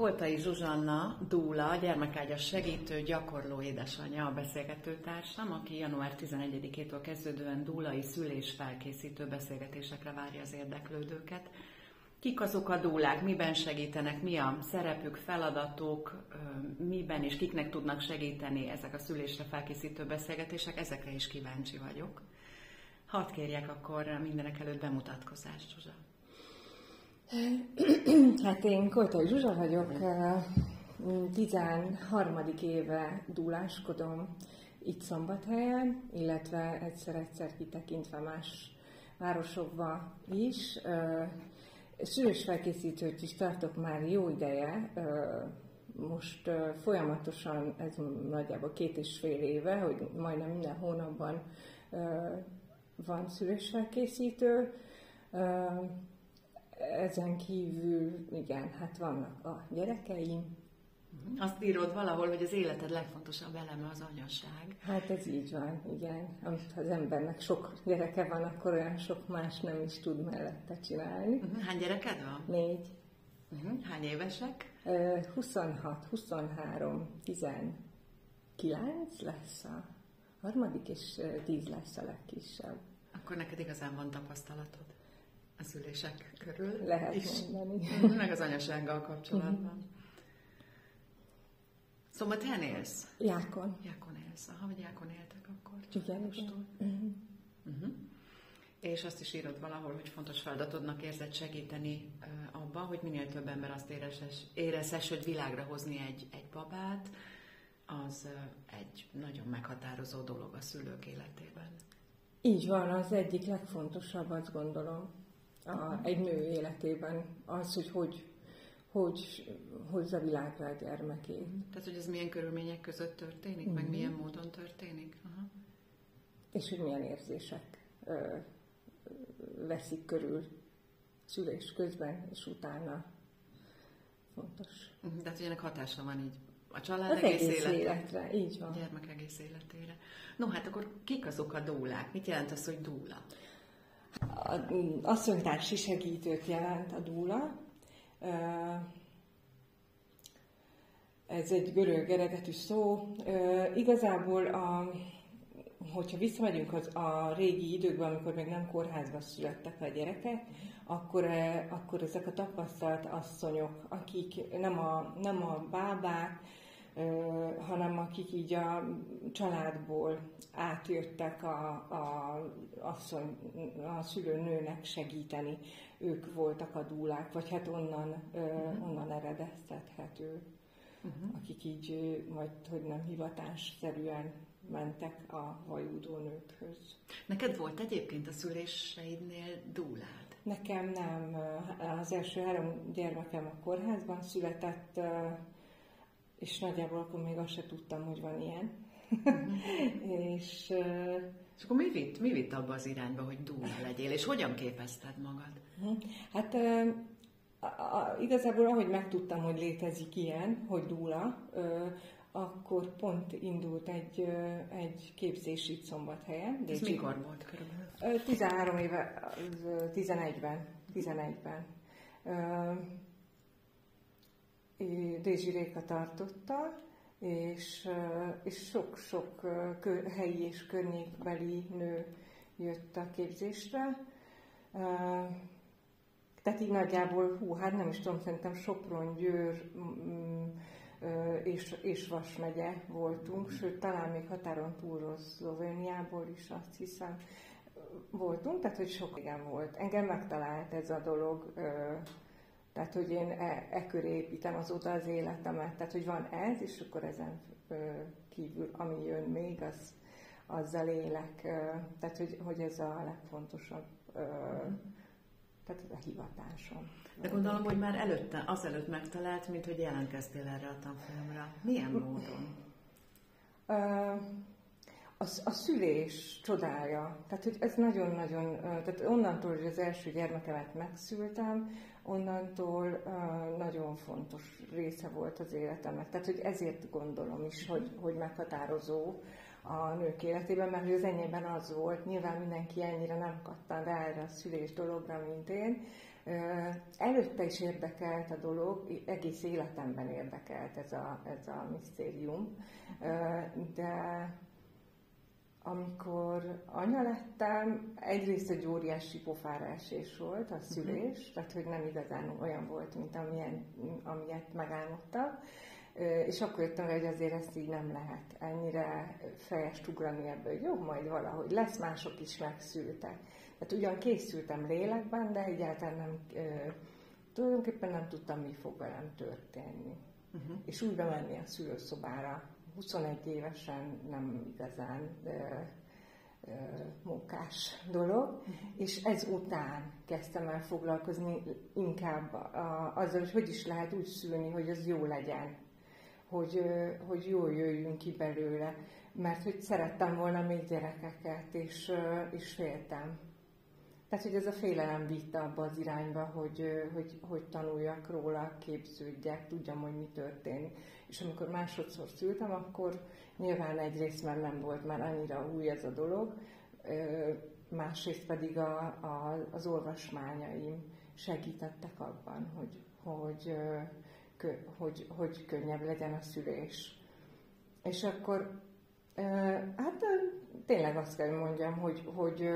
Koltai Zsuzsanna, Dúla, gyermekágyas segítő, gyakorló édesanyja a beszélgető társam, aki január 11-től kezdődően dúlai szülés felkészítő beszélgetésekre várja az érdeklődőket. Kik azok a dúlák, miben segítenek, mi a szerepük, feladatok, miben és kiknek tudnak segíteni ezek a szülésre felkészítő beszélgetések, ezekre is kíváncsi vagyok. Hadd kérjek akkor mindenek előtt bemutatkozást, Zsuzsa. Hát én Koltai Zsuzsa vagyok, 13. éve dúláskodom itt Szombathelyen, illetve egyszer-egyszer kitekintve más városokba is. Szülős felkészítőt is tartok már jó ideje, most folyamatosan, ez nagyjából két és fél éve, hogy majdnem minden hónapban van szülős felkészítő ezen kívül, igen, hát vannak a gyerekeim. Azt írod valahol, hogy az életed legfontosabb eleme az anyaság. Hát ez így van, igen. Amit az embernek sok gyereke van, akkor olyan sok más nem is tud mellette csinálni. Uh-huh. Hány gyereked van? Négy. Uh-huh. Hány évesek? Uh, 26, 23, 19 lesz a harmadik, és 10 lesz a legkisebb. Akkor neked igazán van tapasztalatod a szülések körül. Lehet is, mondani. Meg az anyasággal kapcsolatban. Uh-huh. Szóval te élsz? Jákon. Jákon élsz. Ha vagy Jákon éltek akkor? Igen, igen. Uh-huh. Uh-huh. És azt is írod valahol, hogy fontos feladatodnak érzed segíteni uh, abba, hogy minél több ember azt érezhes, érezhes hogy világra hozni egy, egy babát, az uh, egy nagyon meghatározó dolog a szülők életében. Így van, az egyik legfontosabb, azt gondolom a, egy nő életében az, hogy hogy, hogy hozza világra a gyermekét. Tehát, hogy ez milyen körülmények között történik, mm-hmm. meg mhm. milyen módon történik. Aha. És hogy milyen érzések ö, veszik körül szülés közben és utána. Fontos. Mhm, tehát, hogy ennek hatása van így a család az egész, egész életre. életre. Így van. A gyermek egész életére. No, hát akkor kik azok a dúlák? Mit jelent az, hogy dúla? Asszonytársi segítőt jelent a dúla. Ez egy görög eredetű szó. Igazából, a, hogyha visszamegyünk az, a régi időkben, amikor még nem kórházban születtek a gyerekek, akkor, akkor ezek a tapasztalt asszonyok, akik nem a, nem a bábák, hanem akik így a családból átjöttek a, a, asszony, a szülőnőnek segíteni. Ők voltak a dúlák, vagy hát onnan, uh-huh. onnan eredeztethető, uh-huh. akik így, vagy hogy nem hivatásszerűen mentek a vajúdó nőkhöz. Neked volt egyébként a szüléseidnél dúlád? Nekem nem. Az első három gyermekem a kórházban született, és nagyjából akkor még azt se tudtam, hogy van ilyen. Uh-huh. és, és akkor mi vitt, mi vitt abba az irányba, hogy dúl legyél, és hogyan képezted magad? Uh-huh. Hát a, a, igazából ahogy megtudtam, hogy létezik ilyen, hogy dúla, ö, akkor pont indult egy, ö, egy képzés itt Szombathelyen. Ez mikor volt körülbelül? 13 éve, 11-ben. 11-ben. Dézsi Réka tartotta, és, és sok-sok helyi és környékbeli nő jött a képzésre. Tehát így nagyjából, hú, hát nem is tudom, szerintem Sopron, Győr és, és Vas megye voltunk, sőt, talán még határon túlról Szlovéniából is azt hiszem voltunk, tehát hogy sok igen volt. Engem megtalált ez a dolog, tehát, hogy én e, e köré építem azóta az életemet. Tehát, hogy van ez, és akkor ezen kívül, ami jön még, az, azzal élek. Tehát, hogy, hogy ez a legfontosabb. Tehát ez a hivatásom. De gondolom, hogy már előtte, azelőtt megtalált, mint hogy jelentkeztél erre a tanfolyamra. Milyen módon? a, a szülés csodája. Tehát, hogy ez nagyon-nagyon, tehát onnantól, hogy az első gyermekemet megszültem, onnantól nagyon fontos része volt az életemnek. Tehát, hogy ezért gondolom is, hogy, hogy meghatározó a nők életében, mert az enyében az volt, nyilván mindenki ennyire nem kattan rá erre a szülés dologra, mint én, Előtte is érdekelt a dolog, egész életemben érdekelt ez a, ez a misztérium, de amikor anya lettem, egyrészt egy óriási pofára esés volt a szülés, uh-huh. tehát hogy nem igazán olyan volt, mint amilyen, amilyet megálmodtam. És akkor jöttem hogy azért ezt így nem lehet ennyire fejest ugrani ebből, hogy jó, majd valahogy lesz, mások is megszültek. Tehát ugyan készültem lélekben, de egyáltalán nem, tulajdonképpen nem tudtam, mi fog velem történni. Uh-huh. És úgy bemenni a szülőszobára 21 évesen nem igazán munkás dolog, és ez után kezdtem el foglalkozni inkább azzal, hogy hogy is lehet úgy szülni, hogy az jó legyen, hogy, hogy jól jöjjünk ki belőle, mert hogy szerettem volna még gyerekeket, és, és féltem. Tehát, hogy ez a félelem vitte abba az irányba, hogy, hogy, hogy tanuljak róla, képződjek, tudjam, hogy mi történik. És amikor másodszor szültem, akkor nyilván egyrészt már nem volt már annyira új ez a dolog, másrészt pedig a, a, az olvasmányaim segítettek abban, hogy, hogy, hogy, hogy, hogy könnyebb legyen a szülés. És akkor Hát tényleg azt kell mondjam, hogy, hogy,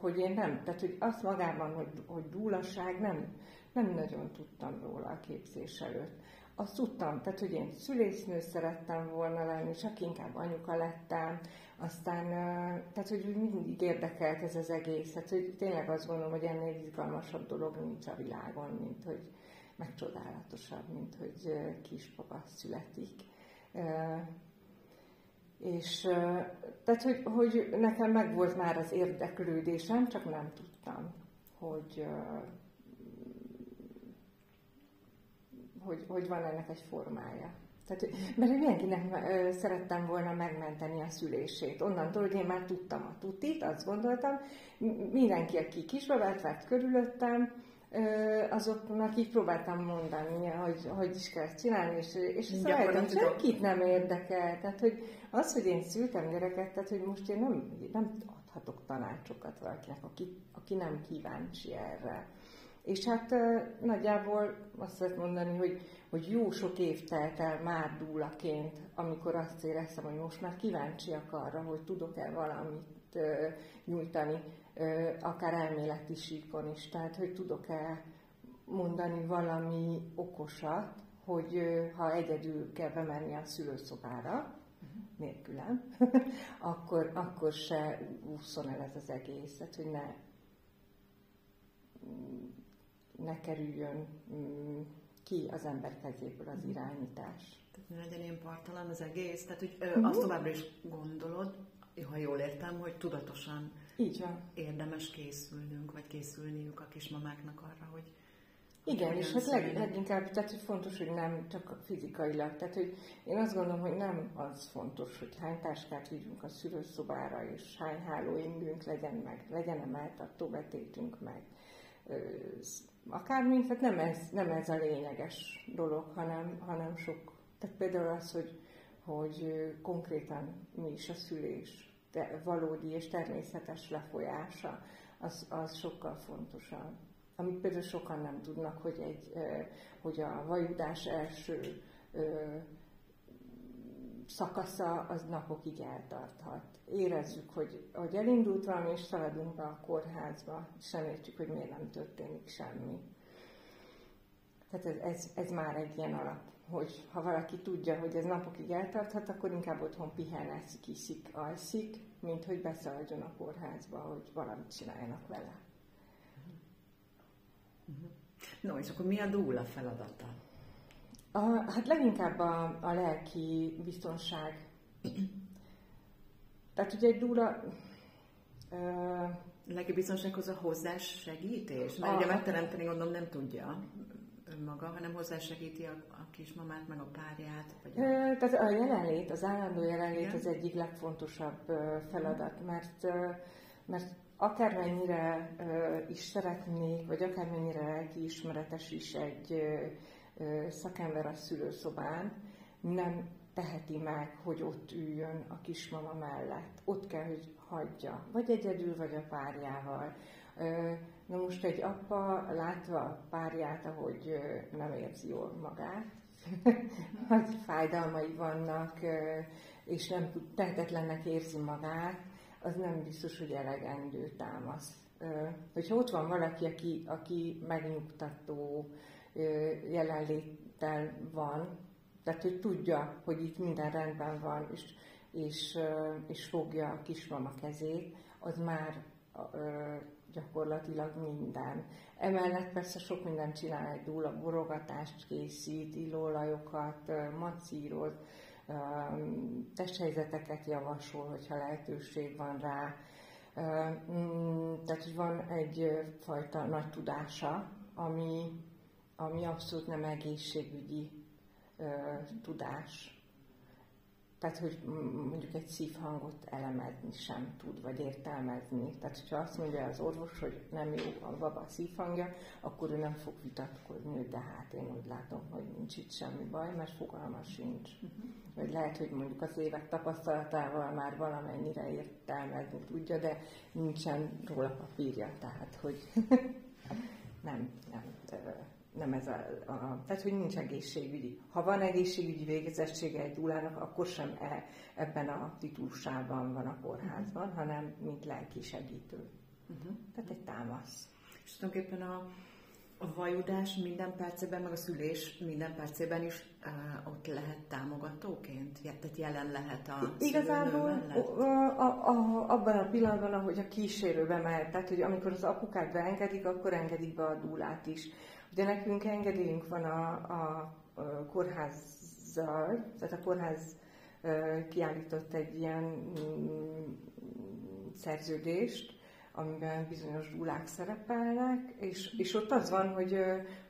hogy én nem, tehát hogy azt magában, hogy, hogy dúlasság, nem, nem nagyon tudtam róla a képzés előtt. Azt tudtam, tehát hogy én szülésznő szerettem volna lenni, csak inkább anyuka lettem, aztán, tehát hogy mindig érdekelt ez az egész, tehát hogy tényleg azt gondolom, hogy ennél izgalmasabb dolog nincs a világon, mint hogy megcsodálatosabb, mint hogy kisbaba születik és tehát, hogy, hogy nekem megvolt már az érdeklődésem, csak nem tudtam, hogy, hogy, hogy van ennek egy formája. Tehát, mert mindenkinek szerettem volna megmenteni a szülését. Onnantól, hogy én már tudtam a tutit, azt gondoltam, mindenki, aki kisbabát várt körülöttem, azoknak így próbáltam mondani, hogy hogy is kell csinálni, és, és ezt rájöttem, senkit nem érdekel. Tehát, hogy az, hogy én szültem gyereket, tehát, hogy most én nem, nem adhatok tanácsokat valakinek, aki, aki nem kíváncsi erre. És hát nagyjából azt lehet mondani, hogy, hogy jó sok év telt el már dúlaként, amikor azt éreztem, hogy most már kíváncsiak arra, hogy tudok-e valamit nyújtani akár elméleti síkon is. Tehát, hogy tudok-e mondani valami okosat, hogy ha egyedül kell bemenni a szülőszobára, nélkülem, akkor, akkor se úszon el ez az egész, tehát, hogy ne, ne kerüljön mm, ki az ember kezéből az irányítás. Tehát ne legyen ilyen partalan az egész, tehát hogy uh-huh. azt továbbra is gondolod, ha jól értem, hogy tudatosan Így van. érdemes készülnünk, vagy készülniük a kismamáknak arra, hogy igen, és hát leg, leginkább, tehát hogy fontos, hogy nem csak fizikailag. Tehát, hogy én azt gondolom, hogy nem az fontos, hogy hány táskát vigyünk a szülőszobára, és hány hálóingünk legyen meg, legyen emeltartó betétünk meg. Akármi, tehát nem ez, nem ez a lényeges dolog, hanem, hanem sok. Tehát például az, hogy, hogy konkrétan mi is a szülés, de valódi és természetes lefolyása, az, az sokkal fontosabb. Amit például sokan nem tudnak, hogy, egy, hogy a vajudás első szakasza az napokig eltarthat. Érezzük, hogy, hogy elindult valami, és szaladunk be a kórházba, és nem értjük, hogy miért nem történik semmi. Tehát ez, ez, ez már egy ilyen alap hogy ha valaki tudja, hogy ez napokig eltarthat, akkor inkább otthon pihen, eszik, iszik, alszik, mint hogy beszaladjon a kórházba, hogy valamit csináljanak vele. No, és akkor mi a dúla feladata? A, hát leginkább a, a lelki biztonság. Tehát ugye egy dúla... Ö, lelki biztonsághoz a hozzás segítés? Mert a, ugye megteremteni gondolom nem tudja önmaga, hanem hozzásegíti a, a kismamát, meg a párját? Vagy a... Tehát a jelenlét, az állandó jelenlét Igen? az egyik legfontosabb feladat, mert, mert akármennyire is szeretnék, vagy akármennyire ismeretes is egy szakember a szülőszobán, nem teheti meg, hogy ott üljön a kismama mellett. Ott kell, hogy hagyja, vagy egyedül, vagy a párjával Na most egy apa látva a párját, ahogy nem érzi jól magát, hogy fájdalmai vannak, és nem tehetetlennek érzi magát, az nem biztos, hogy elegendő támasz. Hogyha ott van valaki, aki, aki megnyugtató jelenléttel van, tehát hogy tudja, hogy itt minden rendben van, és, és, és fogja a kismama kezét, az már gyakorlatilag minden. Emellett persze sok mindent csinál, egy dúla borogatást készít, illóolajokat, macíroz, testhelyzeteket javasol, hogyha lehetőség van rá. Tehát, hogy van egyfajta nagy tudása, ami, ami abszolút nem egészségügyi tudás tehát, hogy mondjuk egy szívhangot elemezni sem tud, vagy értelmezni. Tehát, hogyha azt mondja az orvos, hogy nem jó a baba szívhangja, akkor ő nem fog vitatkozni, de hát én úgy látom, hogy nincs itt semmi baj, mert fogalma sincs. Vagy lehet, hogy mondjuk az évek tapasztalatával már valamennyire értelmezni tudja, de nincsen róla papírja, tehát, hogy nem, nem nem ez a, a, tehát hogy nincs egészségügyi. Ha van egészségügyi végezettsége egy dúlának, akkor sem e, ebben a titulusában van a kórházban, hanem mint lelki segítő. Uh-huh. Tehát egy támasz. És tulajdonképpen a, a vajudás minden percében, meg a szülés minden percében is uh, ott lehet támogatóként? Tehát jelen lehet a Igazából a, a, a, abban a pillanatban, ahogy a kísérő bemehet, tehát hogy amikor az apukák beengedik, akkor engedik be a dúlát is. Ugye nekünk engedélyünk van a, a, a kórházzal, tehát a kórház kiállított egy ilyen mm, szerződést, amiben bizonyos dúlák szerepelnek, és, és ott az van, hogy,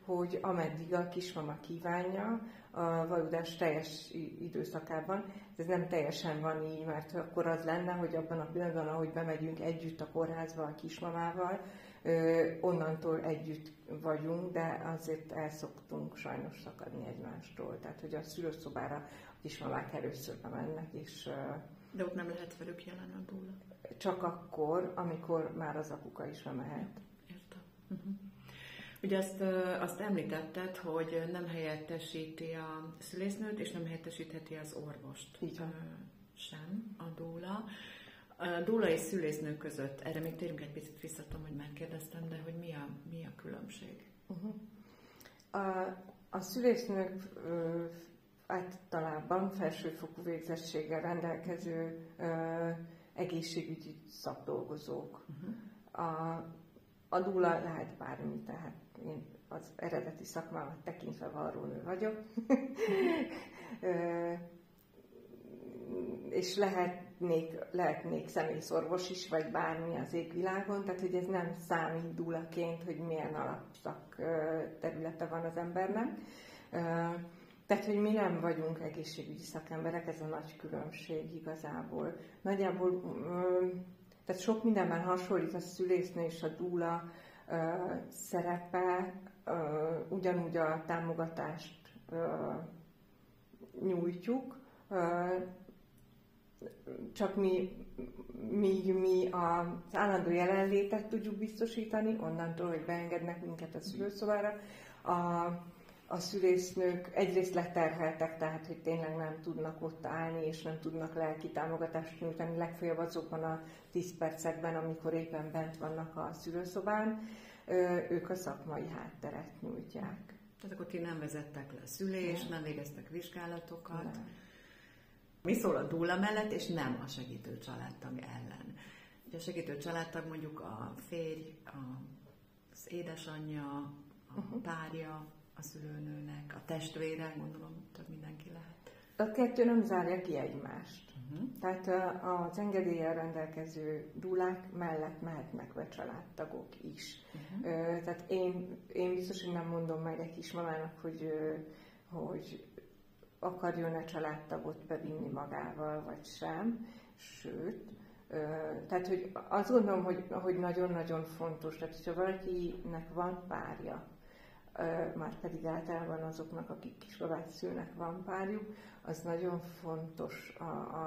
hogy ameddig a kismama kívánja, a vajudás teljes időszakában. Ez nem teljesen van így, mert akkor az lenne, hogy abban a pillanatban, ahogy bemegyünk együtt a kórházba a kismamával, onnantól együtt vagyunk, de azért elszoktunk sajnos szakadni egymástól. Tehát, hogy a szülőszobára a kismamák először mennek, és... De ott nem lehet velük jelen a dúla? Csak akkor, amikor már az apuka is mehet. Értem. Uh-huh. Ugye azt, azt említetted, hogy nem helyettesíti a szülésznőt, és nem helyettesítheti az orvost. Így van. Sem a dúla. A dúla és szülésznő között, erre még térünk egy picit visszatom, hogy megkérdeztem, de hogy mi a, mi a különbség? Uh-huh. A, a szülésznők ö, általában felsőfokú végzettséggel rendelkező ö, egészségügyi szakdolgozók. Uh-huh. A, a dúla lehet bármi, tehát én az eredeti szakmámat tekintve varrónő vagyok. és lehetnék, lehetnék személyszorvos is, vagy bármi az égvilágon, tehát hogy ez nem számít dúlaként, hogy milyen alapszak területe van az embernek. Tehát, hogy mi nem vagyunk egészségügyi szakemberek, ez a nagy különbség igazából. Nagyjából, tehát sok mindenben hasonlít a szülésznő és a dúla szerepe, ugyanúgy a támogatást nyújtjuk, csak mi, míg mi az állandó jelenlétet tudjuk biztosítani, onnantól, hogy beengednek minket a szülőszobára, a, a szülésznők egyrészt leterheltek, tehát hogy tényleg nem tudnak ott állni, és nem tudnak lelki támogatást nyújtani, legfeljebb azokban a 10 percekben, amikor éppen bent vannak a szülőszobán, ők a szakmai hátteret nyújtják. Tehát akkor ti nem vezettek le szülés, nem, nem végeztek vizsgálatokat. Nem mi szól a dúla mellett, és nem a segítő családtag ellen. Ugye a segítő családtag mondjuk a férj, az édesanyja, a uh-huh. párja a szülőnőnek, a testvére, gondolom több mindenki lehet. A kettő nem zárja ki egymást. Uh-huh. Tehát az engedéllyel rendelkező dúlák mellett mehetnek be családtagok is. Uh-huh. Tehát én, én biztos, hogy nem mondom meg egy kismamának, hogy, hogy akarjon-e családtagot bevinni magával, vagy sem. Sőt, tehát, hogy azt gondolom, hogy, hogy nagyon-nagyon fontos, tehát hogyha valakinek van párja, már pedig általában azoknak, akik kisbabát szülnek, van párjuk, az nagyon fontos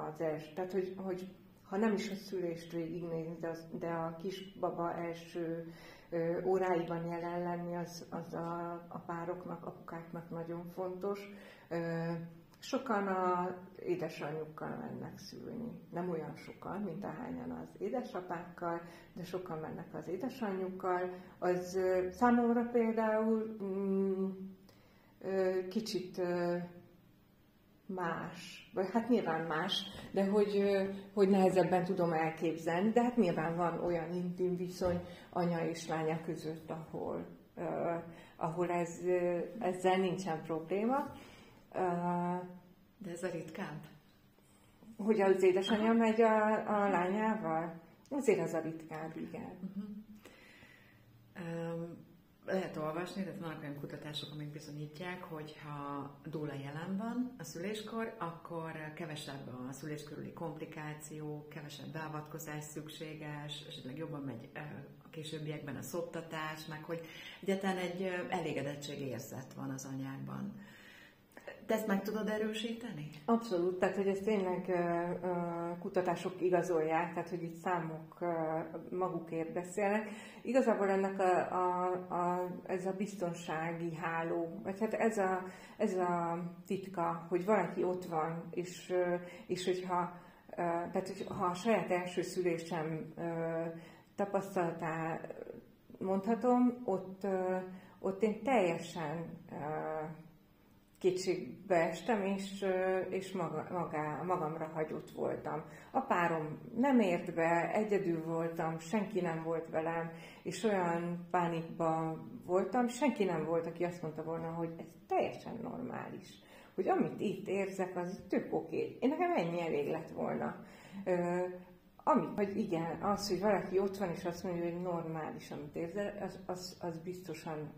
az első. Tehát, hogy, hogy ha nem is a szülést végignézni, de, az, de a kisbaba első óráiban jelen lenni, az, az a, a pároknak, apukáknak nagyon fontos. Sokan a édesanyjukkal mennek szülni. Nem olyan sokan, mint ahányan az édesapákkal, de sokan mennek az édesanyjukkal. Az számomra például mm, kicsit más, vagy hát nyilván más, de hogy, hogy nehezebben tudom elképzelni, de hát nyilván van olyan intim viszony anya és lánya között, ahol, uh, ahol ez, ezzel nincsen probléma. Uh, de ez a ritkább? Hogy az édesanyja Aha. megy a, a lányával? Azért az a ritkább, igen. Uh-huh. Um, lehet olvasni, tehát vannak olyan kutatások, amik bizonyítják, hogy ha dúla jelen van a szüléskor, akkor kevesebb a szülés körüli komplikáció, kevesebb beavatkozás szükséges, esetleg jobban megy a későbbiekben a szoptatás, meg hogy egyáltalán egy elégedettség érzet van az anyákban. Te ezt meg tudod erősíteni? Abszolút, tehát hogy ezt tényleg kutatások igazolják, tehát hogy itt számok magukért beszélnek. Igazából ennek a, a, a, ez a biztonsági háló, vagy hát ez a, ez a titka, hogy valaki ott van, és, és hogyha tehát, hogy ha a saját első szülésem tapasztalatá mondhatom, ott, ott én teljesen kétségbe estem, és, és maga, magá, magamra hagyott voltam. A párom nem ért be, egyedül voltam, senki nem volt velem, és olyan pánikban voltam, senki nem volt, aki azt mondta volna, hogy ez teljesen normális. Hogy amit itt érzek, az tök oké. Én nekem ennyi elég lett volna. Ami, hogy igen, az, hogy valaki ott van, és azt mondja, hogy normális, amit érzel, az, az, az biztosan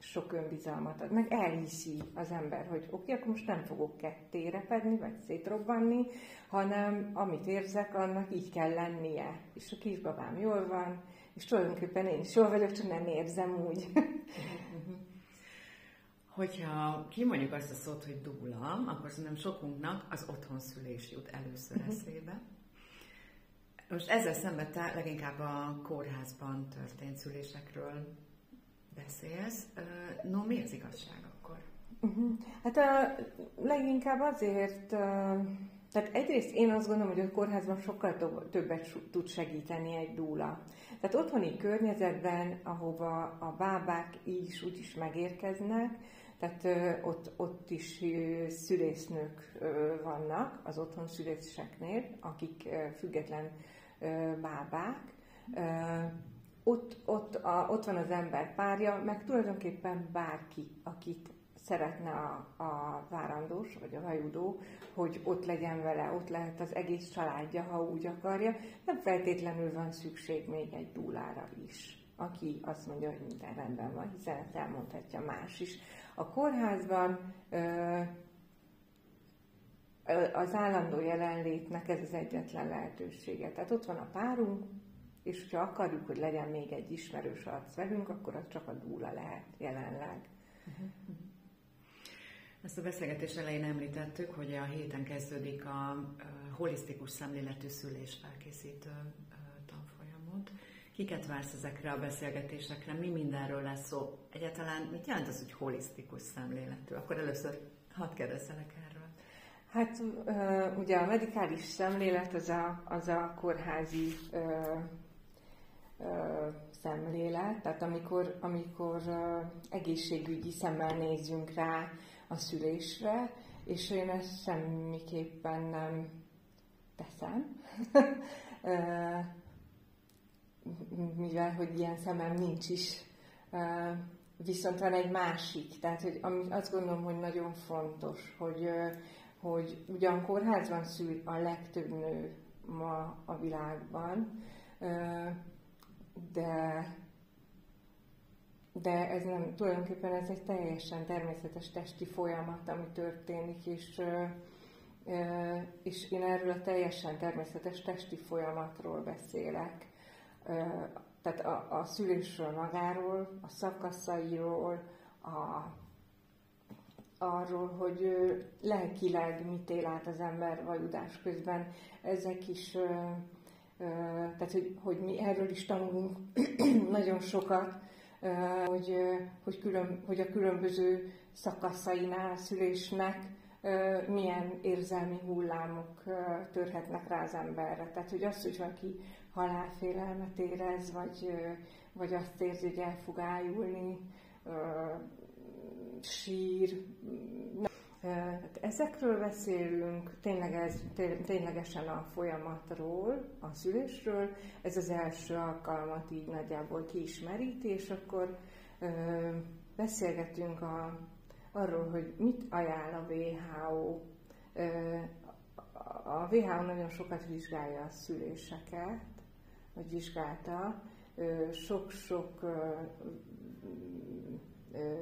sok önbizalmat ad, meg elhiszi az ember, hogy oké, okay, akkor most nem fogok ketté repedni, vagy szétrobbanni, hanem amit érzek, annak így kell lennie. És a kisbabám jól van, és tulajdonképpen én is jól vagyok, csak nem érzem úgy. Hogyha kimondjuk azt a szót, hogy dúla, akkor szerintem sokunknak az otthonszülés jut először uh-huh. eszébe. Most ezzel szemben te leginkább a kórházban történt szülésekről beszélsz. No, mi az igazság akkor? Uh-huh. Hát a, leginkább azért, tehát egyrészt én azt gondolom, hogy a kórházban sokkal többet tud segíteni egy dúla. Tehát otthoni környezetben, ahova a bábák így is úgy is megérkeznek, tehát ott, ott is szülésznők vannak az otthon szüléseknél, akik független bábák, ott, ott, a, ott van az ember párja, meg tulajdonképpen bárki, akit szeretne a, a várandós vagy a hajudó, hogy ott legyen vele, ott lehet az egész családja, ha úgy akarja. Nem feltétlenül van szükség még egy dúlára is, aki azt mondja, hogy minden rendben van, hiszen ezt elmondhatja más is. A kórházban az állandó jelenlétnek ez az egyetlen lehetősége. Tehát ott van a párunk, és hogyha akarjuk, hogy legyen még egy ismerős arc velünk, akkor az csak a dúla lehet jelenleg. Ezt a beszélgetés elején említettük, hogy a héten kezdődik a holisztikus szemléletű szülés felkészítő tanfolyamot. Kiket vársz ezekre a beszélgetésekre? Mi mindenről lesz szó? Egyáltalán mit jelent az, hogy holisztikus szemléletű? Akkor először hadd kérdezzelek erről. Hát ugye a medikális szemlélet az a, az a kórházi szemlélet, tehát amikor, amikor egészségügyi szemmel nézünk rá a szülésre, és én ezt semmiképpen nem teszem, mivel hogy ilyen szemem nincs is. Viszont van egy másik, tehát hogy ami, azt gondolom, hogy nagyon fontos, hogy, hogy ugyan kórházban szül a legtöbb nő ma a világban, de, de ez nem, tulajdonképpen ez egy teljesen természetes testi folyamat, ami történik, és, és én erről a teljesen természetes testi folyamatról beszélek. Tehát a, a szülésről magáról, a szakaszairól, a, arról, hogy lelkileg mit él át az ember vajudás közben. Ezek is, tehát hogy, hogy mi erről is tanulunk nagyon sokat, hogy, hogy, külön, hogy a különböző szakaszainál a szülésnek milyen érzelmi hullámok törhetnek rá az emberre. Tehát, hogy az, hogy valaki halálfélelmet érez, vagy, vagy azt érzi, hogy el fog ájulni, sír. Hát ezekről beszélünk, tényleg ez, ténylegesen a folyamatról, a szülésről. Ez az első alkalmat így nagyjából kiismeríti, és akkor beszélgetünk a, arról, hogy mit ajánl a WHO. A WHO nagyon sokat vizsgálja a szüléseket, vagy vizsgálta. Sok-sok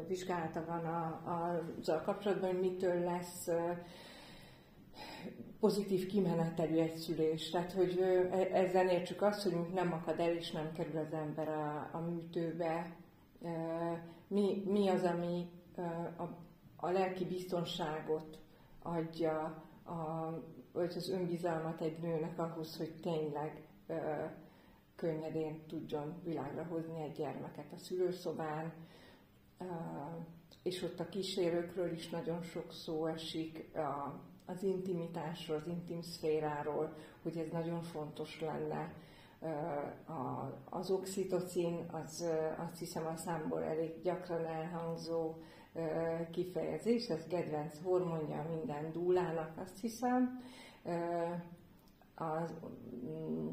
vizsgálata van a, a, azzal kapcsolatban, hogy mitől lesz pozitív kimenetelű egy szülés. Tehát, hogy e, ezzel értsük azt, hogy nem akad el és nem kerül az ember a, a műtőbe. Mi, mi az, ami a, a lelki biztonságot adja, a, vagy az önbizalmat egy nőnek ahhoz, hogy tényleg könnyedén tudjon világra hozni egy gyermeket a szülőszobán, és ott a kísérőkről is nagyon sok szó esik, az intimitásról, az intim szféráról, hogy ez nagyon fontos lenne. Az oxitocin, az azt hiszem a számból elég gyakran elhangzó kifejezés, ez kedvenc hormonja minden dúlának, azt hiszem. Az, mm,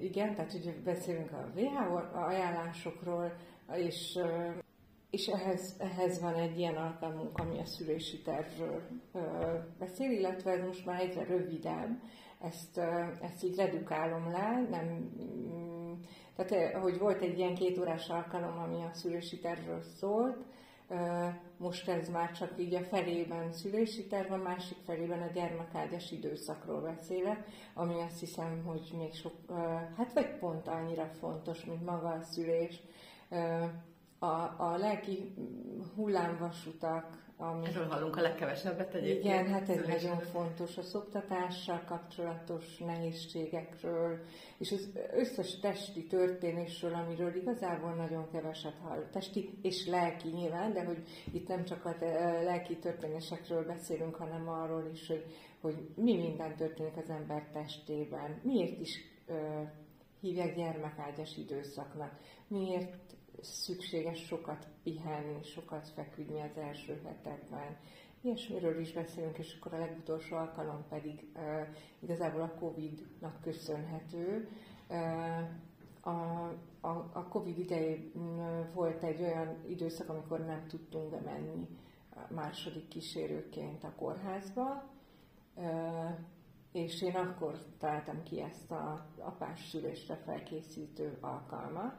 igen, tehát hogy beszélünk a WHO ajánlásokról, és, és ehhez, ehhez van egy ilyen alkalmunk, ami a szülési tervről beszél, illetve ez most már egyre rövidebb, ezt, ezt így redukálom le, nem, mm, tehát hogy volt egy ilyen két órás alkalom, ami a szülési tervről szólt, most ez már csak így a felében szülési terv, a másik felében a gyermekágyas időszakról beszélek, ami azt hiszem, hogy még sok, hát vagy pont annyira fontos, mint maga a szülés, a, a lelki hullámvasutak, ami... Erről hallunk a legkevesebbet egyébként. Igen, hát ez nagyon fontos. A szoptatással kapcsolatos nehézségekről, és az összes testi történésről, amiről igazából nagyon keveset hall. Testi és lelki nyilván, de hogy itt nem csak a lelki történésekről beszélünk, hanem arról is, hogy, hogy mi minden történik az ember testében. Miért is ö, hívják gyermekágyas időszaknak? Miért szükséges sokat pihenni, sokat feküdni az első hetekben. Ilyesmiről is beszélünk, és akkor a legutolsó alkalom pedig uh, igazából a Covid-nak köszönhető. Uh, a, a, a Covid idején volt egy olyan időszak, amikor nem tudtunk bemenni második kísérőként a kórházba, és én akkor találtam ki ezt a apás szülésre felkészítő alkalmat,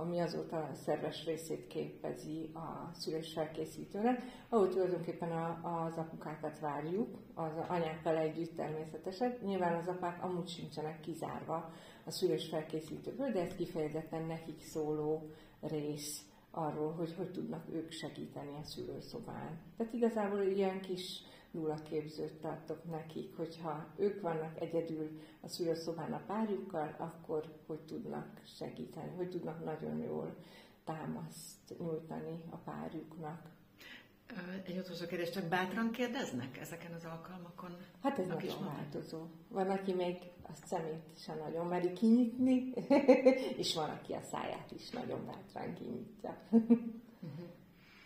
ami azóta szerves részét képezi a szülés felkészítőnek, ahol tulajdonképpen a, az apukákat várjuk, az anyákkal együtt természetesen. Nyilván az apák amúgy sincsenek kizárva a szülés de ez kifejezetten nekik szóló rész arról, hogy hogy tudnak ők segíteni a szülőszobán. Tehát igazából ilyen kis nullaképzőt tartok nekik, hogyha ők vannak egyedül a szülőszobán a párjukkal, akkor hogy tudnak segíteni, hogy tudnak nagyon jól támaszt nyújtani a párjuknak. Egy utolsó kérdés, csak bátran kérdeznek ezeken az alkalmakon? Hát ez nagyon változó. Van, aki még a szemét sem nagyon meri kinyitni, és van, aki a száját is nagyon bátran kinyitja. uh-huh.